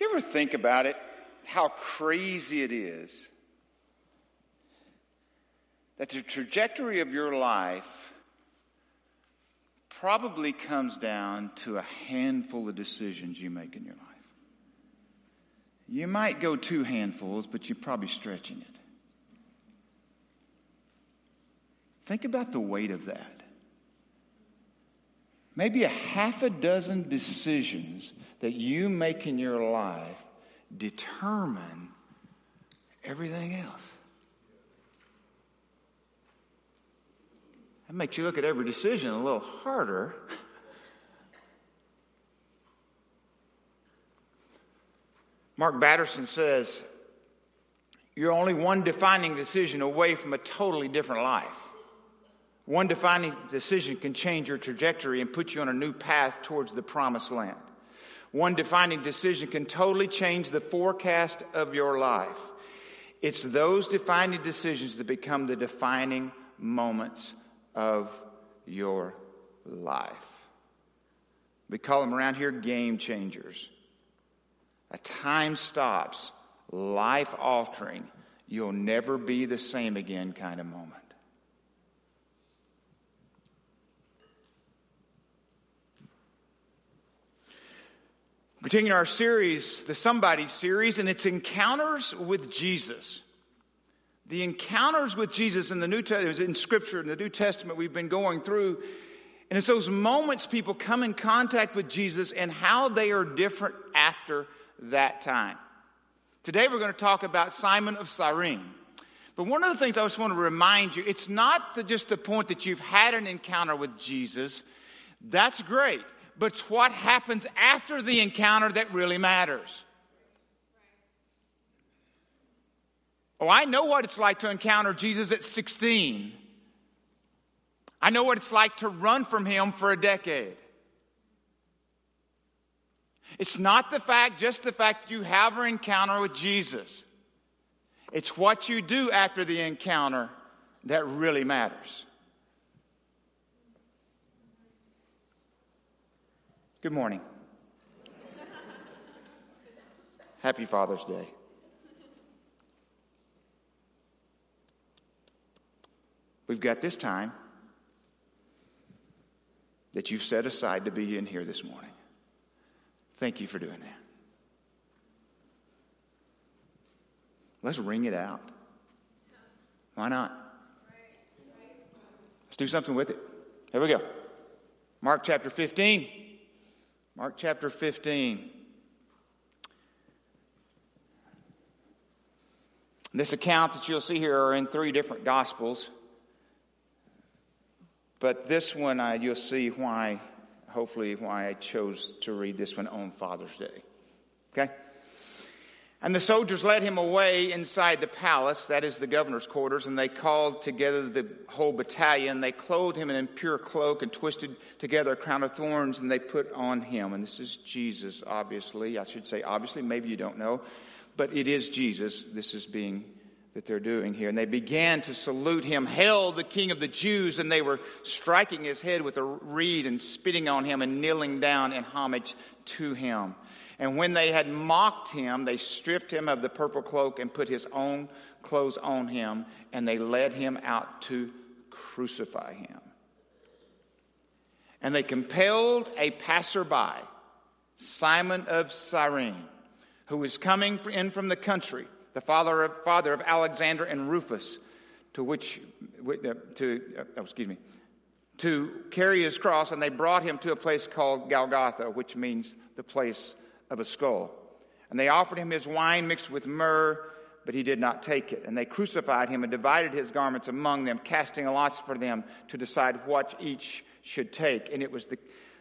You ever think about it? How crazy it is that the trajectory of your life probably comes down to a handful of decisions you make in your life. You might go two handfuls, but you're probably stretching it. Think about the weight of that. Maybe a half a dozen decisions that you make in your life determine everything else. That makes you look at every decision a little harder. Mark Batterson says, You're only one defining decision away from a totally different life. One defining decision can change your trajectory and put you on a new path towards the promised land. One defining decision can totally change the forecast of your life. It's those defining decisions that become the defining moments of your life. We call them around here game changers. A time stops, life altering, you'll never be the same again kind of moment. Continuing our series, the Somebody series, and it's encounters with Jesus. The encounters with Jesus in the New Testament, in Scripture, in the New Testament, we've been going through. And it's those moments people come in contact with Jesus and how they are different after that time. Today we're going to talk about Simon of Cyrene. But one of the things I just want to remind you, it's not the, just the point that you've had an encounter with Jesus. That's great but it's what happens after the encounter that really matters. Oh, I know what it's like to encounter Jesus at 16. I know what it's like to run from him for a decade. It's not the fact, just the fact that you have an encounter with Jesus. It's what you do after the encounter that really matters. Good morning. Happy Father's Day. We've got this time that you've set aside to be in here this morning. Thank you for doing that. Let's ring it out. Why not? Let's do something with it. Here we go. Mark chapter 15. Mark chapter 15. This account that you'll see here are in three different gospels. But this one, uh, you'll see why, hopefully, why I chose to read this one on Father's Day. Okay? And the soldiers led him away inside the palace, that is the governor's quarters, and they called together the whole battalion. They clothed him in a pure cloak and twisted together a crown of thorns, and they put on him. And this is Jesus, obviously. I should say, obviously, maybe you don't know, but it is Jesus. This is being that they're doing here. And they began to salute him, Hail the King of the Jews! And they were striking his head with a reed and spitting on him and kneeling down in homage to him. And when they had mocked him, they stripped him of the purple cloak and put his own clothes on him, and they led him out to crucify him. And they compelled a passerby, Simon of Cyrene, who was coming in from the country, the father of, father of Alexander and Rufus, to which, uh, to, uh, oh, excuse me, to carry his cross, and they brought him to a place called Golgotha, which means the place of a skull. And they offered him his wine mixed with myrrh, but he did not take it. And they crucified him and divided his garments among them, casting lots for them to decide what each should take. And it was the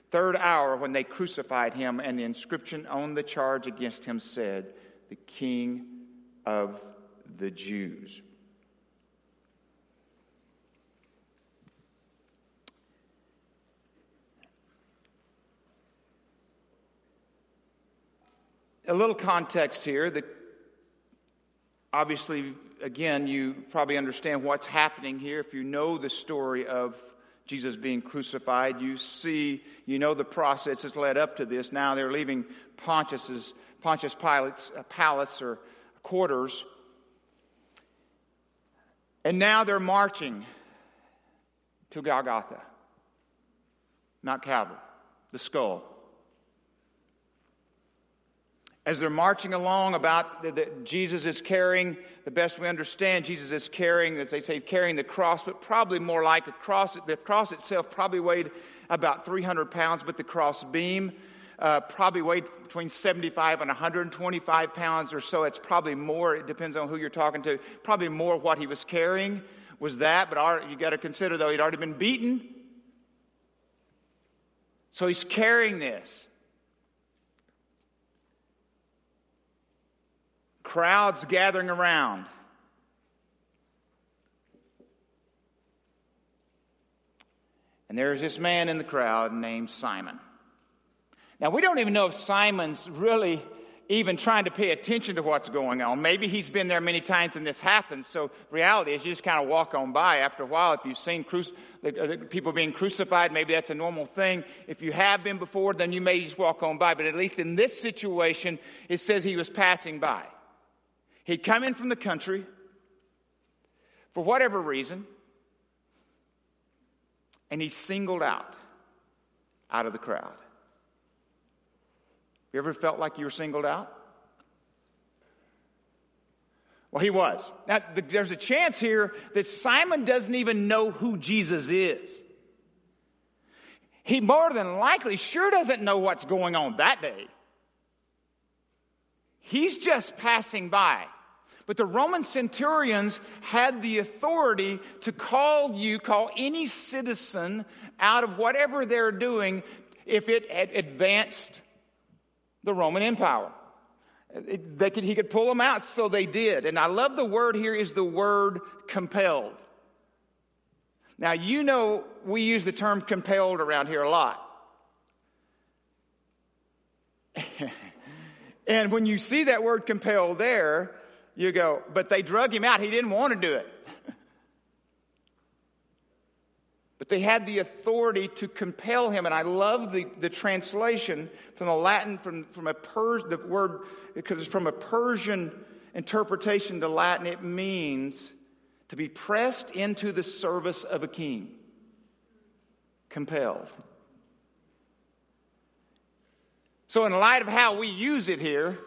third hour when they crucified him, and the inscription on the charge against him said, The King of the Jews. A little context here that obviously, again, you probably understand what's happening here if you know the story of Jesus being crucified. You see, you know the process that's led up to this. Now they're leaving Pontius's, Pontius Pilate's uh, palace or quarters. And now they're marching to Golgotha, Mount Calvary, the skull as they're marching along about that Jesus is carrying, the best we understand, Jesus is carrying, as they say, carrying the cross, but probably more like a cross. The cross itself probably weighed about 300 pounds, but the cross beam uh, probably weighed between 75 and 125 pounds or so. It's probably more. It depends on who you're talking to. Probably more what he was carrying was that, but our, you got to consider though he'd already been beaten. So he's carrying this. Crowds gathering around. And there's this man in the crowd named Simon. Now, we don't even know if Simon's really even trying to pay attention to what's going on. Maybe he's been there many times and this happens. So, reality is you just kind of walk on by. After a while, if you've seen cru- uh, the people being crucified, maybe that's a normal thing. If you have been before, then you may just walk on by. But at least in this situation, it says he was passing by. He'd come in from the country for whatever reason, and he's singled out out of the crowd. You ever felt like you were singled out? Well, he was. Now, there's a chance here that Simon doesn't even know who Jesus is. He more than likely sure doesn't know what's going on that day. He's just passing by. But the Roman centurions had the authority to call you, call any citizen out of whatever they're doing if it advanced the Roman Empire. They could, he could pull them out, so they did. And I love the word here is the word compelled. Now, you know we use the term compelled around here a lot. and when you see that word compelled there, you go, but they drug him out. He didn't want to do it. but they had the authority to compel him. And I love the, the translation from the Latin, from, from a Pers- the word, because it's from a Persian interpretation to Latin, it means to be pressed into the service of a king. Compelled. So, in light of how we use it here,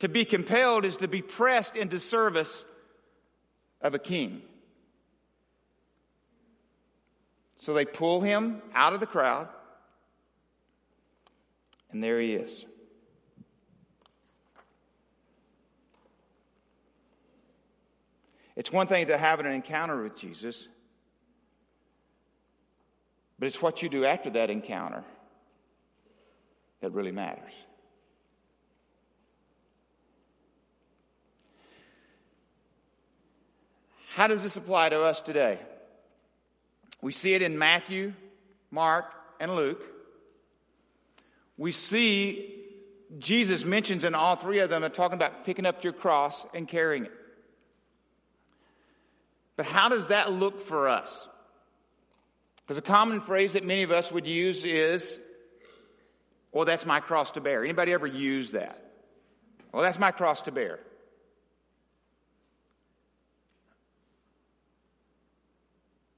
to be compelled is to be pressed into service of a king. So they pull him out of the crowd, and there he is. It's one thing to have an encounter with Jesus, but it's what you do after that encounter that really matters. How does this apply to us today? We see it in Matthew, Mark, and Luke. We see Jesus mentions in all three of them, they're talking about picking up your cross and carrying it. But how does that look for us? Because a common phrase that many of us would use is, well, that's my cross to bear. Anybody ever use that? Well, that's my cross to bear.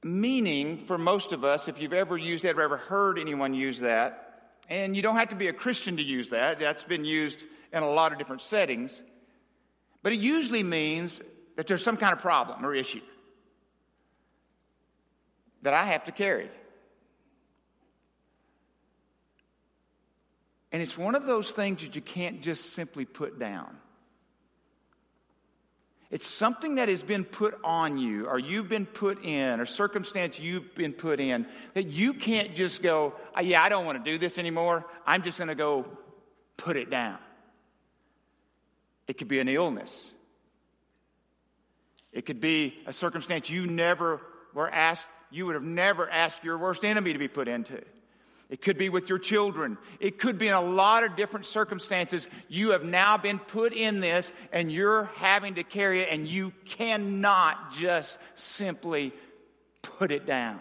Meaning for most of us, if you've ever used that or ever heard anyone use that, and you don't have to be a Christian to use that, that's been used in a lot of different settings, but it usually means that there's some kind of problem or issue that I have to carry. And it's one of those things that you can't just simply put down. It's something that has been put on you, or you've been put in, or circumstance you've been put in, that you can't just go, oh, yeah, I don't want to do this anymore. I'm just going to go put it down. It could be an illness. It could be a circumstance you never were asked, you would have never asked your worst enemy to be put into. It could be with your children. It could be in a lot of different circumstances. You have now been put in this and you're having to carry it, and you cannot just simply put it down.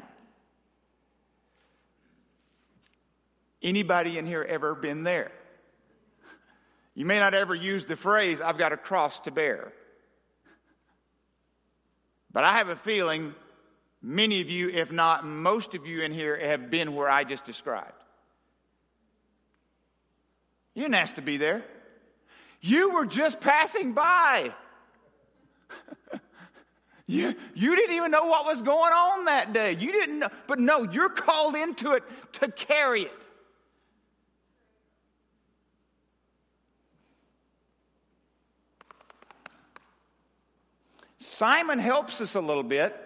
Anybody in here ever been there? You may not ever use the phrase, I've got a cross to bear. But I have a feeling many of you, if not most of you in here, have been where I just described. You didn't ask to be there. You were just passing by. you, you didn't even know what was going on that day. You didn't know. But no, you're called into it to carry it. Simon helps us a little bit.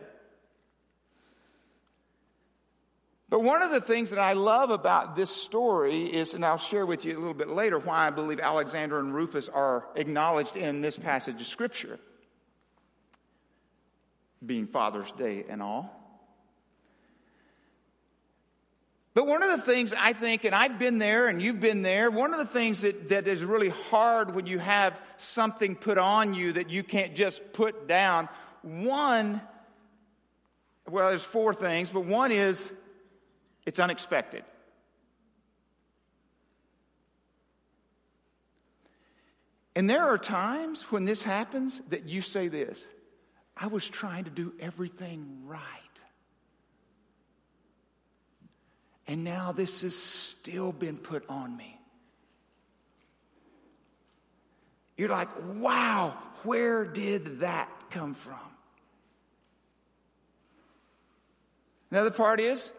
But one of the things that I love about this story is, and I'll share with you a little bit later why I believe Alexander and Rufus are acknowledged in this passage of Scripture, being Father's Day and all. But one of the things I think, and I've been there and you've been there, one of the things that, that is really hard when you have something put on you that you can't just put down, one, well, there's four things, but one is it's unexpected. And there are times when this happens that you say this I was trying to do everything right. And now this has still been put on me. You're like, wow, where did that come from? Another part is,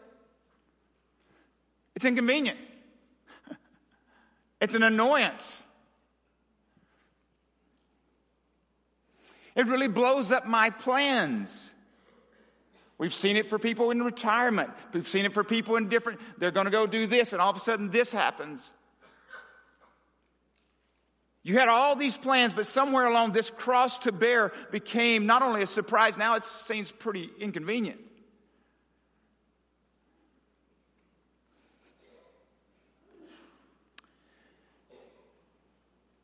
it's inconvenient. It's an annoyance. It really blows up my plans. We've seen it for people in retirement. We've seen it for people in different, they're going to go do this, and all of a sudden this happens. You had all these plans, but somewhere along this cross to bear became not only a surprise, now it seems pretty inconvenient.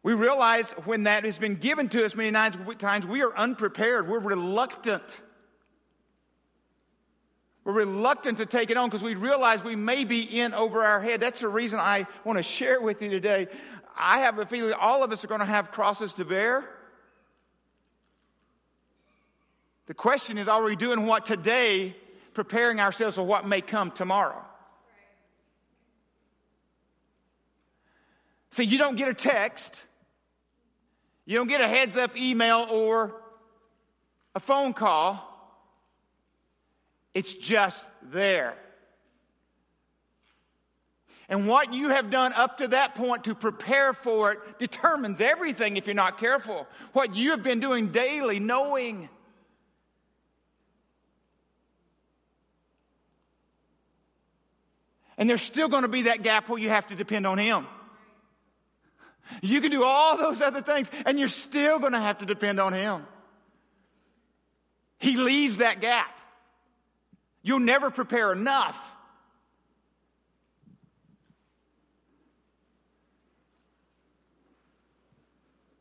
We realize when that has been given to us many times, we are unprepared. We're reluctant we're reluctant to take it on because we realize we may be in over our head. That's the reason I want to share with you today. I have a feeling all of us are going to have crosses to bear. The question is, are we doing what today, preparing ourselves for what may come tomorrow? See, you don't get a text, you don't get a heads up email or a phone call it's just there. And what you have done up to that point to prepare for it determines everything if you're not careful. What you have been doing daily, knowing. And there's still going to be that gap where you have to depend on Him. You can do all those other things, and you're still going to have to depend on Him. He leaves that gap. You'll never prepare enough.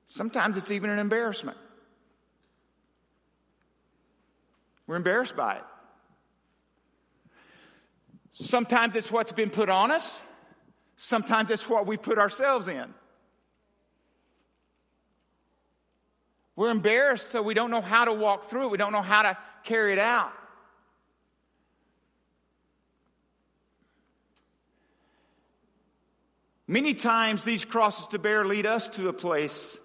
Sometimes it's even an embarrassment. We're embarrassed by it. Sometimes it's what's been put on us. Sometimes it's what we put ourselves in. We're embarrassed, so we don't know how to walk through it. We don't know how to carry it out. Many times these crosses to bear lead us to a place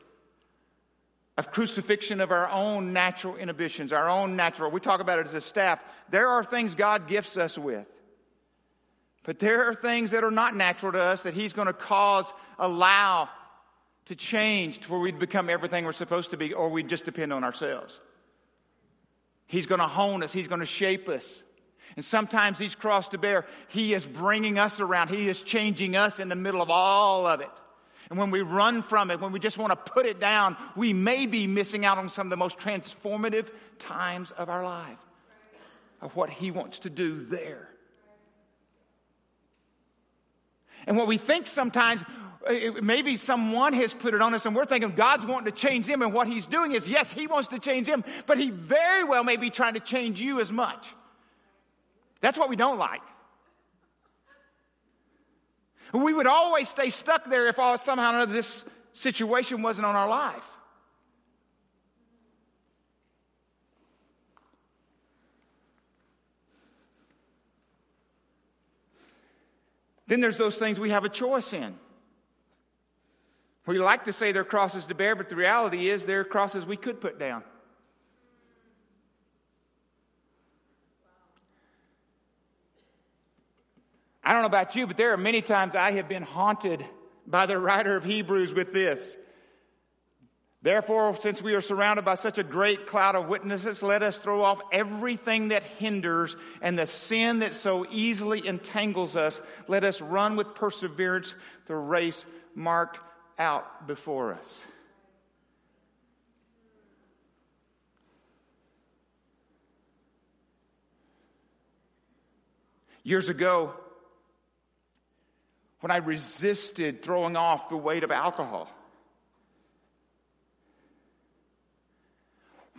of crucifixion of our own natural inhibitions, our own natural. We talk about it as a staff. There are things God gifts us with. But there are things that are not natural to us that He's going to cause, allow to change to where we'd become everything we're supposed to be, or we just depend on ourselves. He's going to hone us, He's going to shape us. And sometimes He's crossed to bear. He is bringing us around. He is changing us in the middle of all of it. And when we run from it, when we just want to put it down, we may be missing out on some of the most transformative times of our life of what He wants to do there. And what we think sometimes, Uh, maybe someone has put it on us and we're thinking God's wanting to change them, and what He's doing is, yes, He wants to change them, but He very well may be trying to change you as much. That's what we don't like. We would always stay stuck there if all, somehow or another this situation wasn't on our life. Then there's those things we have a choice in. We like to say they're crosses to bear, but the reality is they're crosses we could put down. I don't know about you, but there are many times I have been haunted by the writer of Hebrews with this. Therefore, since we are surrounded by such a great cloud of witnesses, let us throw off everything that hinders and the sin that so easily entangles us. Let us run with perseverance the race marked out before us. Years ago, when I resisted throwing off the weight of alcohol,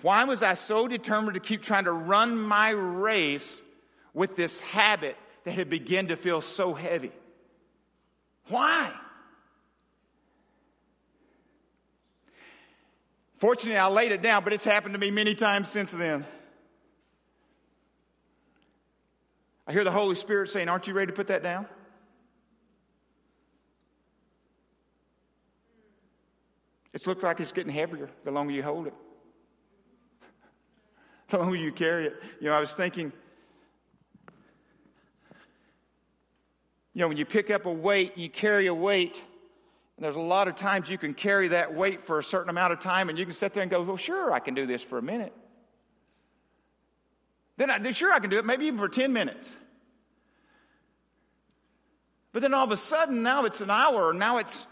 why was I so determined to keep trying to run my race with this habit that had begun to feel so heavy? Why? Fortunately, I laid it down, but it's happened to me many times since then. I hear the Holy Spirit saying, Aren't you ready to put that down? It looks like it's getting heavier the longer you hold it, the longer you carry it. You know, I was thinking, you know, when you pick up a weight, you carry a weight and there's a lot of times you can carry that weight for a certain amount of time and you can sit there and go, well, sure, I can do this for a minute. Then I, sure, I can do it, maybe even for 10 minutes. But then all of a sudden, now it's an hour, now it's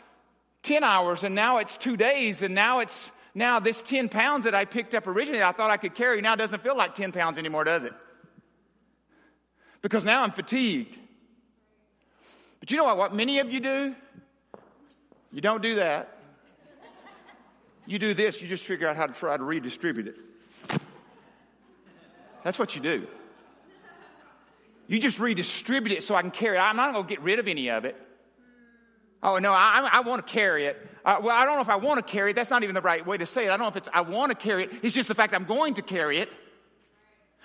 10 hours, and now it's two days, and now it's, now this 10 pounds that I picked up originally, I thought I could carry, now it doesn't feel like 10 pounds anymore, does it? Because now I'm fatigued. But you know what, what many of you do? You don't do that. You do this, you just figure out how to try to redistribute it. That's what you do. You just redistribute it so I can carry it. I'm not going to get rid of any of it. Oh, no, I, I want to carry it. Uh, well, I don't know if I want to carry it. That's not even the right way to say it. I don't know if it's I want to carry it. It's just the fact I'm going to carry it.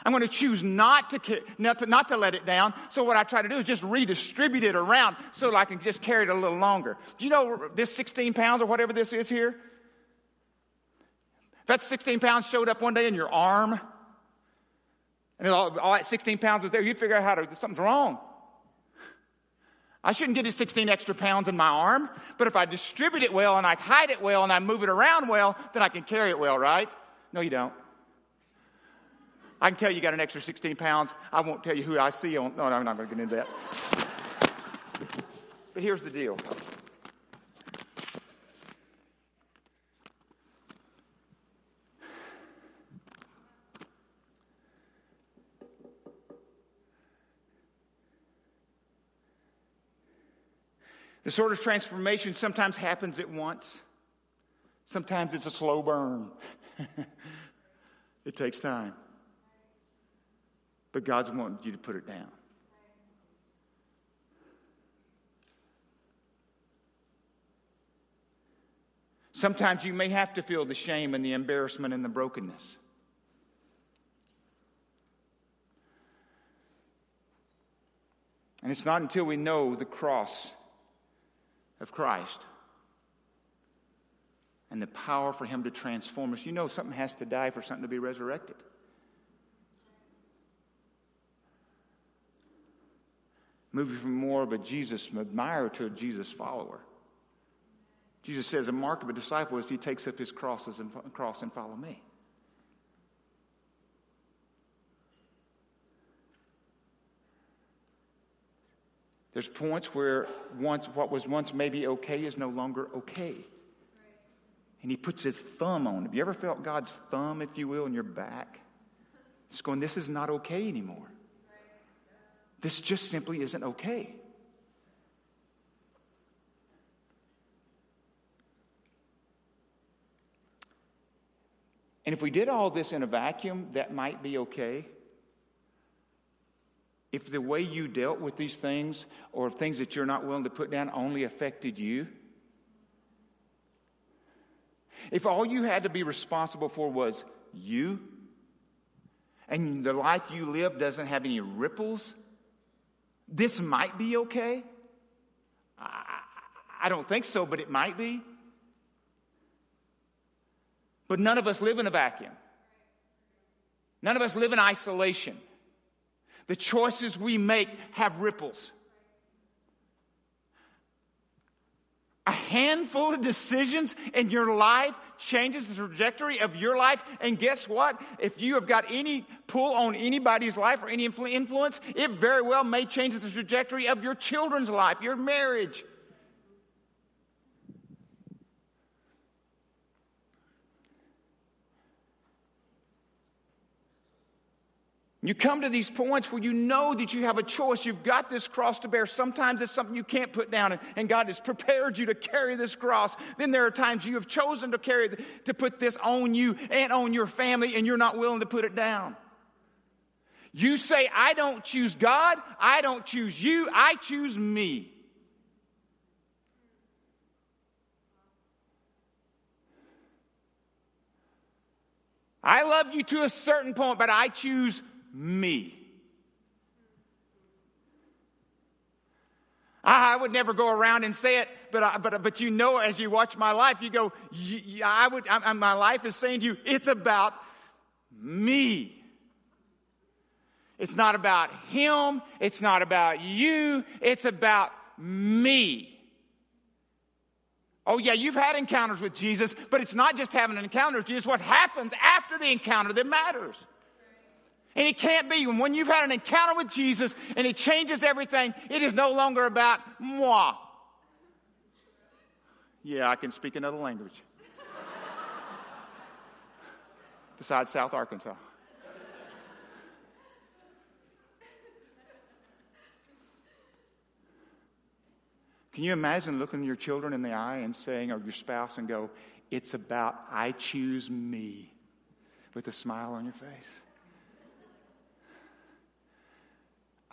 I'm going to choose not to, not to, not to let it down. So what I try to do is just redistribute it around so that I can just carry it a little longer. Do you know this 16 pounds or whatever this is here? If that 16 pounds showed up one day in your arm, and all, all that 16 pounds was there, you'd figure out how to, something's wrong. I shouldn't get 16 extra pounds in my arm, but if I distribute it well and I hide it well and I move it around well, then I can carry it well, right? No, you don't. I can tell you got an extra 16 pounds. I won't tell you who I see on. No, no I'm not going to get into that. But here's the deal. The sort of transformation sometimes happens at once. Sometimes it's a slow burn. it takes time. But God's wanting you to put it down. Sometimes you may have to feel the shame and the embarrassment and the brokenness. And it's not until we know the cross of Christ and the power for Him to transform us. You know, something has to die for something to be resurrected. Moving from more of a Jesus admirer to a Jesus follower. Jesus says a mark of a disciple is he takes up his crosses and cross and follow me. There's points where once what was once maybe okay is no longer okay. And he puts his thumb on it. Have you ever felt God's thumb, if you will, in your back? It's going, this is not okay anymore. This just simply isn't okay. And if we did all this in a vacuum, that might be okay. if the way you dealt with these things or things that you're not willing to put down only affected you? If all you had to be responsible for was you, and the life you live doesn't have any ripples, this might be okay. I, I don't think so, but it might be. But none of us live in a vacuum. None of us live in isolation. The choices we make have ripples. A handful of decisions in your life changes the trajectory of your life. And guess what? If you have got any pull on anybody's life or any influence, it very well may change the trajectory of your children's life, your marriage. You come to these points where you know that you have a choice. You've got this cross to bear. Sometimes it's something you can't put down, and God has prepared you to carry this cross. Then there are times you have chosen to carry, to put this on you and on your family, and you're not willing to put it down. You say, I don't choose God, I don't choose you, I choose me. I love you to a certain point, but I choose me. I would never go around and say it, but, I, but, but you know, as you watch my life, you go, I would, I, my life is saying to you, it's about me. It's not about him. It's not about you. It's about me. Oh, yeah, you've had encounters with Jesus, but it's not just having an encounter with Jesus. What happens after the encounter that matters. And it can't be. When you've had an encounter with Jesus and it changes everything, it is no longer about moi. Yeah, I can speak another language. Besides South Arkansas. Can you imagine looking your children in the eye and saying, or your spouse, and go, It's about I choose me with a smile on your face?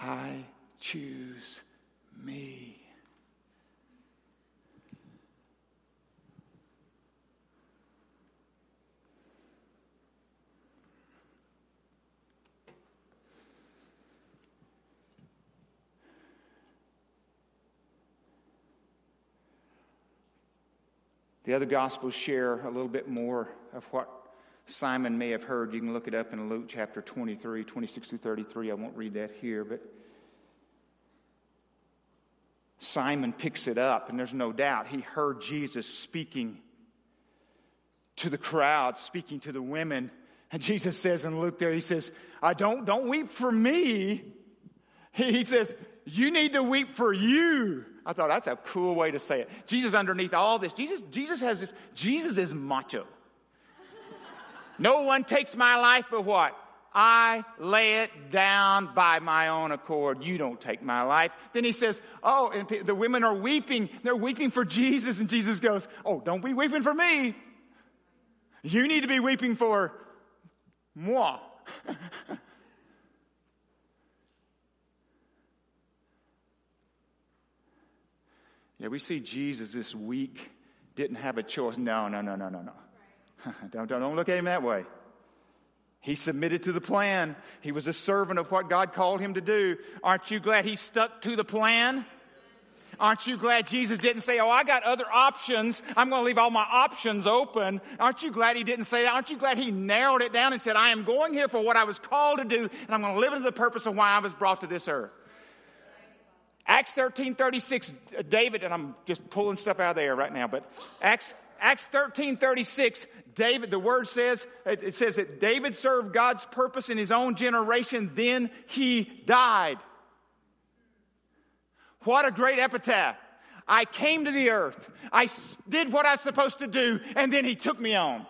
I choose me. The other Gospels share a little bit more of what Simon may have heard. You can look it up in Luke chapter 23, 26 through 33. I won't read that here, but Simon picks it up, and there's no doubt he heard Jesus speaking to the crowd, speaking to the women. And Jesus says in Luke there, he says, I don't, don't weep for me. He, says, you need to weep for you. I thought that's a cool way to say it. Jesus underneath all this, Jesus, Jesus has this, Jesus is macho. No one takes my life but what? I lay it down by my own accord. You don't take my life. Then he says, Oh, and the women are weeping. They're weeping for Jesus. And Jesus goes, Oh, don't be weeping for me. You need to be weeping for moi. yeah, we see Jesus this week didn't have a choice. No, no, no, no, no, no. don't, don't, don't look at him that way. He submitted to the plan. He was a servant of what God called him to do. Aren't you glad he stuck to the plan? Aren't you glad Jesus didn't say, Oh, I got other options. I'm going to leave all my options open. Aren't you glad he didn't say that? Aren't you glad he narrowed it down and said, I am going here for what I was called to do, and I'm going to live into the purpose of why I was brought to this earth? Acts 13 36, David, and I'm just pulling stuff out of there right now, but Acts Acts 13 36, David, the word says, it says that David served God's purpose in his own generation, then he died. What a great epitaph. I came to the earth, I did what I was supposed to do, and then he took me on.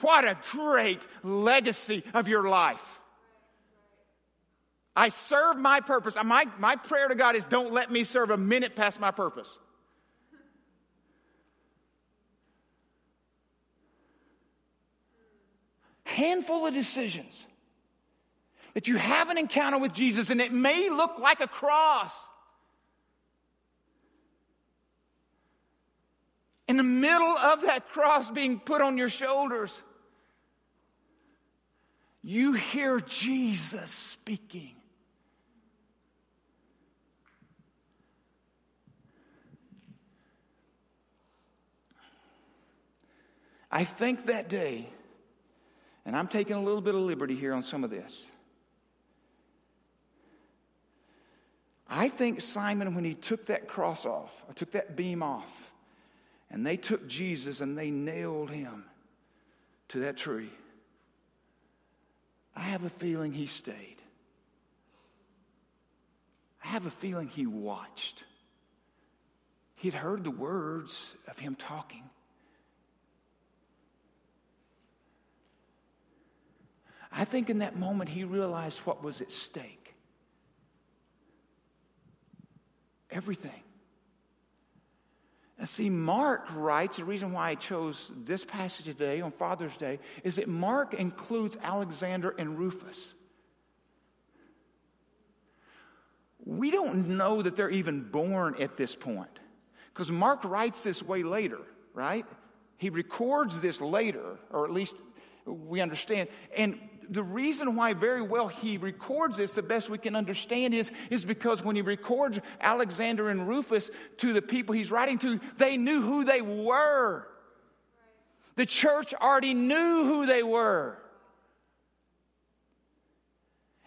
What a great legacy of your life. I serve my purpose. My, my prayer to God is don't let me serve a minute past my purpose. Handful of decisions that you have an encounter with Jesus and it may look like a cross. In the middle of that cross being put on your shoulders, you hear Jesus speaking. I think that day, and I'm taking a little bit of liberty here on some of this. I think Simon, when he took that cross off, or took that beam off, and they took Jesus and they nailed him to that tree, I have a feeling he stayed. I have a feeling he watched. He'd heard the words of him talking. I think in that moment he realized what was at stake. Everything. Now, see, Mark writes, the reason why I chose this passage today on Father's Day is that Mark includes Alexander and Rufus. We don't know that they're even born at this point because Mark writes this way later, right? He records this later, or at least we understand. And the reason why very well he records this, the best we can understand is, is because when he records Alexander and Rufus to the people he's writing to, they knew who they were. The church already knew who they were.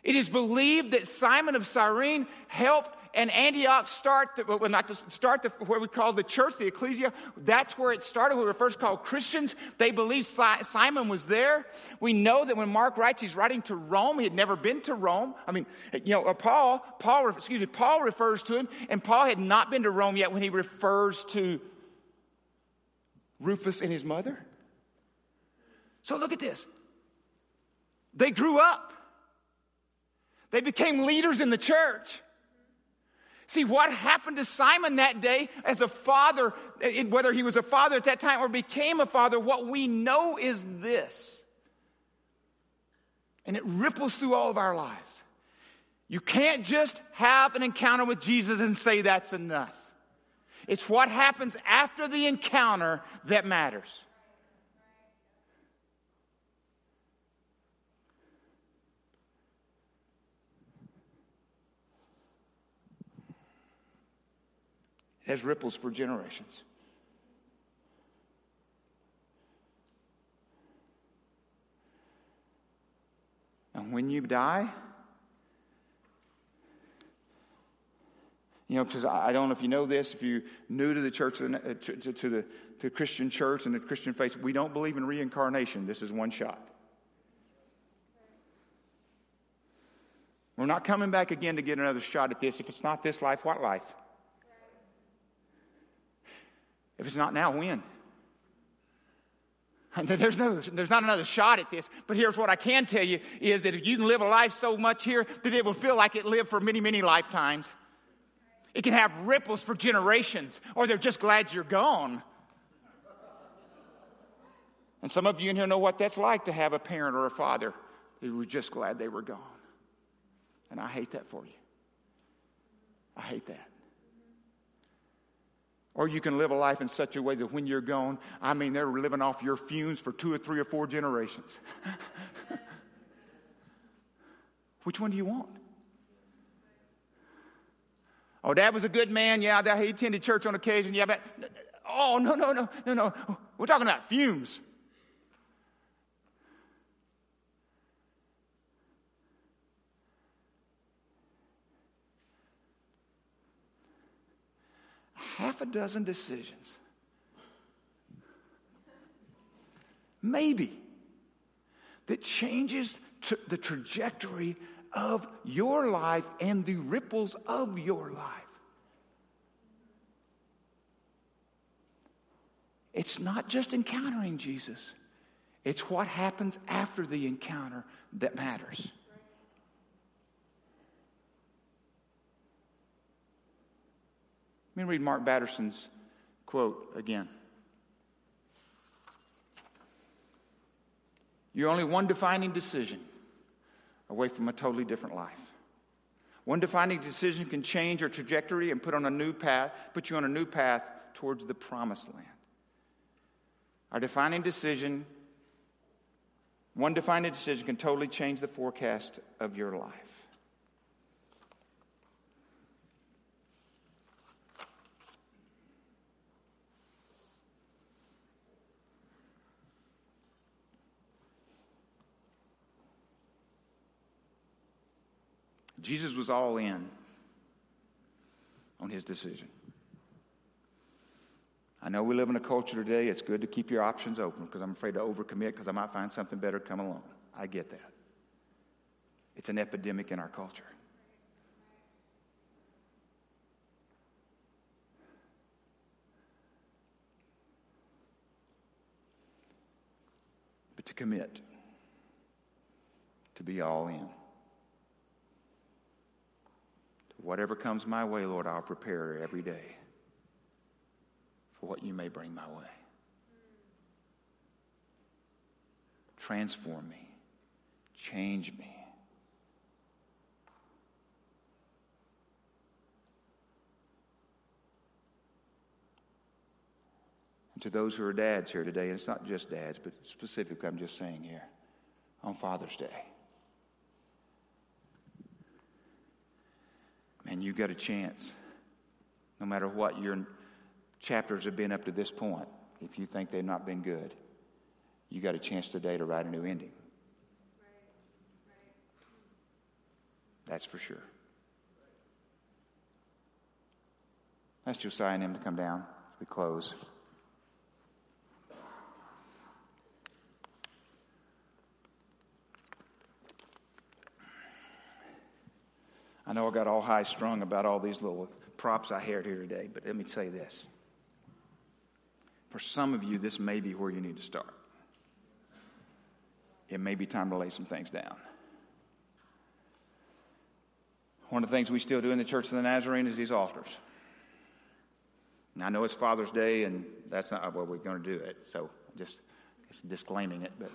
It is believed that Simon of Cyrene helped and Antioch start, the, well, not start the, what we call the church, the ecclesia. That's where it started. We were first called Christians. They believed Simon was there. We know that when Mark writes, he's writing to Rome. He had never been to Rome. I mean, you know, uh, Paul, Paul, excuse me, Paul refers to him, and Paul had not been to Rome yet when he refers to Rufus and his mother. So look at this. They grew up. They became leaders in the church. See, what happened to Simon that day as a father, whether he was a father at that time or became a father, what we know is this. And it ripples through all of our lives. You can't just have an encounter with Jesus and say that's enough. It's what happens after the encounter that matters. Has ripples for generations. And when you die, you know, because I don't know if you know this, if you're new to the church, to, to, to the to Christian church and the Christian faith, we don't believe in reincarnation. This is one shot. We're not coming back again to get another shot at this. If it's not this life, what life? If it's not now, when? There's, no, there's not another shot at this, but here's what I can tell you is that if you can live a life so much here that it will feel like it lived for many, many lifetimes, it can have ripples for generations, or they're just glad you're gone. And some of you in here know what that's like to have a parent or a father who was just glad they were gone. And I hate that for you. I hate that. Or you can live a life in such a way that when you're gone, I mean, they're living off your fumes for two or three or four generations. Which one do you want? Oh, dad was a good man. Yeah, he attended church on occasion. Yeah, but oh, no, no, no, no, no. We're talking about fumes. Half a dozen decisions. Maybe that changes the trajectory of your life and the ripples of your life. It's not just encountering Jesus, it's what happens after the encounter that matters. Let me read Mark Batterson's quote again. You're only one defining decision away from a totally different life. One defining decision can change your trajectory and put on a new path, put you on a new path towards the promised land. Our defining decision, one defining decision can totally change the forecast of your life. Jesus was all in on his decision. I know we live in a culture today, it's good to keep your options open because I'm afraid to overcommit because I might find something better come along. I get that. It's an epidemic in our culture. But to commit, to be all in. Whatever comes my way, Lord, I'll prepare every day for what you may bring my way. Transform me, change me. And to those who are dads here today, and it's not just dads, but specifically, I'm just saying here on Father's Day. And you got a chance. No matter what your chapters have been up to this point, if you think they've not been good, you got a chance today to write a new ending. That's for sure. Ask Josiah and him to come down as we close. I know I got all high strung about all these little props I had here today, but let me say this. For some of you, this may be where you need to start. It may be time to lay some things down. One of the things we still do in the Church of the Nazarene is these altars. And I know it's Father's Day, and that's not what we're going to do it. So just disclaiming it, but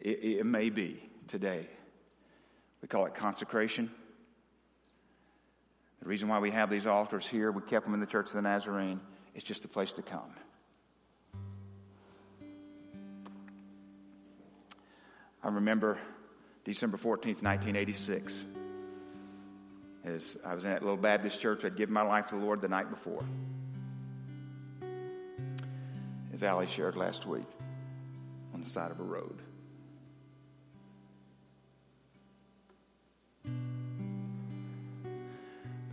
it, it may be today. We call it consecration. The reason why we have these altars here, we kept them in the Church of the Nazarene, it's just a place to come. I remember December 14th, 1986, as I was in that little Baptist church. I'd given my life to the Lord the night before. As Ali shared last week, on the side of a road.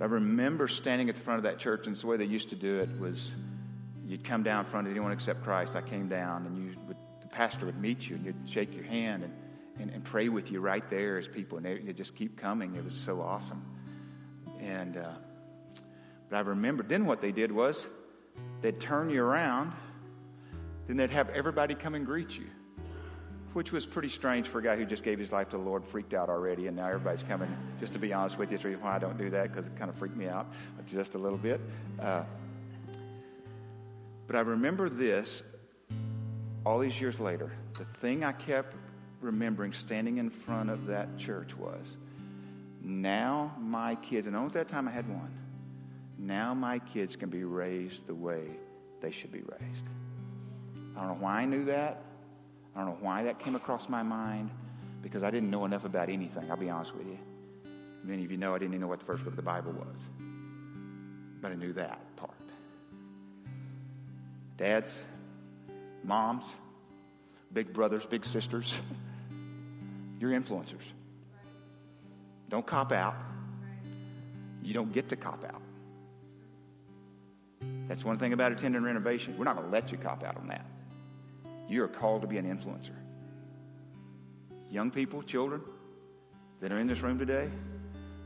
But I remember standing at the front of that church, and the way they used to do it was you'd come down front, if anyone accept Christ, I came down, and you would, the pastor would meet you, and you'd shake your hand and, and, and pray with you right there as people, and they, would just keep coming. It was so awesome. And, uh, but I remember then what they did was they'd turn you around, then they'd have everybody come and greet you which was pretty strange for a guy who just gave his life to the Lord, freaked out already, and now everybody's coming. Just to be honest with you, it's the reason why I don't do that because it kind of freaked me out just a little bit. Uh, but I remember this all these years later. The thing I kept remembering standing in front of that church was now my kids, and only at that time I had one, now my kids can be raised the way they should be raised. I don't know why I knew that. I don't know why that came across my mind because I didn't know enough about anything. I'll be honest with you. Many of you know I didn't even know what the first book of the Bible was, but I knew that part. Dads, moms, big brothers, big sisters, you're influencers. Don't cop out. You don't get to cop out. That's one thing about attending renovation. We're not going to let you cop out on that. You are called to be an influencer. Young people, children that are in this room today,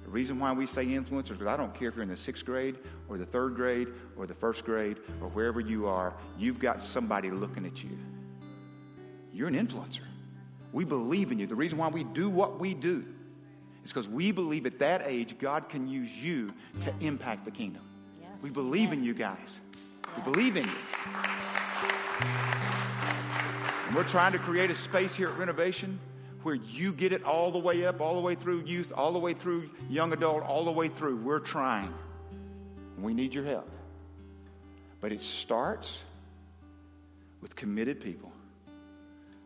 the reason why we say influencers because I don't care if you're in the sixth grade or the third grade or the first grade or wherever you are, you've got somebody looking at you. You're an influencer. We believe in you. The reason why we do what we do is because we believe at that age God can use you to impact the kingdom. Yes. We believe in you guys. Yes. We believe in you. We're trying to create a space here at Renovation where you get it all the way up, all the way through youth, all the way through young adult, all the way through. We're trying. We need your help. But it starts with committed people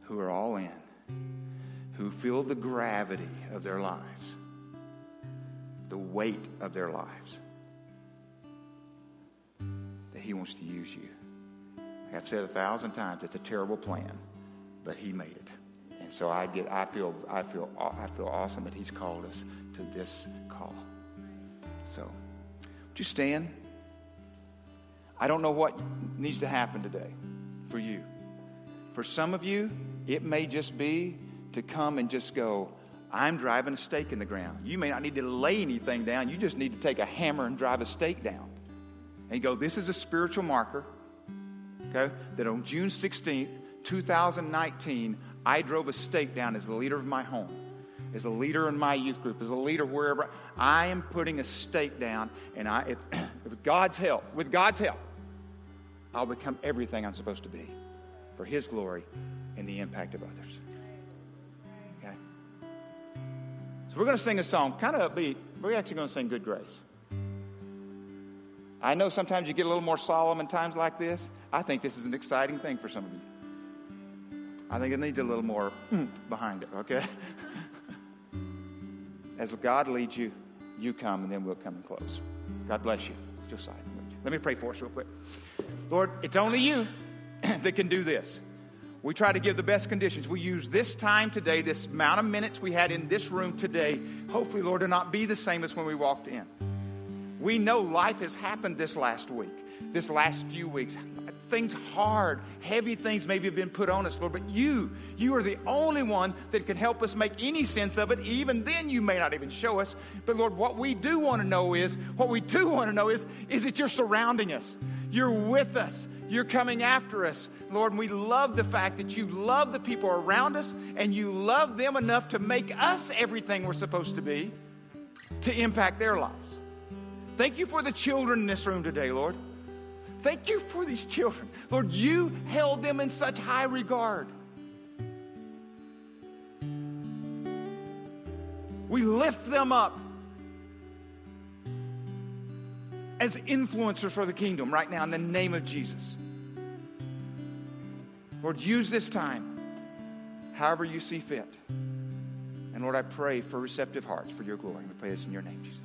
who are all in, who feel the gravity of their lives, the weight of their lives, that He wants to use you. I've said a thousand times, it's a terrible plan, but He made it. And so I get, I feel, I feel, I feel awesome that He's called us to this call. So, would you stand? I don't know what needs to happen today for you. For some of you, it may just be to come and just go, I'm driving a stake in the ground. You may not need to lay anything down. You just need to take a hammer and drive a stake down. And go, this is a spiritual marker, okay, that on June 16th, 2019, I drove a stake down as the leader of my home, as a leader in my youth group, as a leader wherever. I am putting a stake down, and I, if, with God's help, with God's help, I'll become everything I'm supposed to be for His glory and the impact of others. Okay? So we're going to sing a song, kind of upbeat. We're actually going to sing Good Grace. I know sometimes you get a little more solemn in times like this. I think this is an exciting thing for some of you. I think it needs a little more mm, behind it, okay? As God leads you, you come, and then we'll come and close. God bless you. Josiah. Let me pray for us real quick. Lord, it's only you that can do this. We try to give the best conditions. We use this time today, this amount of minutes we had in this room today, hopefully, Lord, to not be the same as when we walked in. We know life has happened this last week, this last few weeks things hard, heavy things maybe have been put on us, Lord, but you, you are the only one that can help us make any sense of it. Even then, you may not even show us. But Lord, what we do want to know is, what we do want to know is, is that you're surrounding us. You're with us. You're coming after us. Lord, we love the fact that you love the people around us and you love them enough to make us everything we're supposed to be to impact their lives. Thank you for the children in this room today, Lord. Thank you for these children. Lord, you held them in such high regard. We lift them up as influencers for the kingdom right now in the name of Jesus. Lord, use this time however you see fit. And Lord, I pray for receptive hearts for your glory. We pray this in your name, Jesus.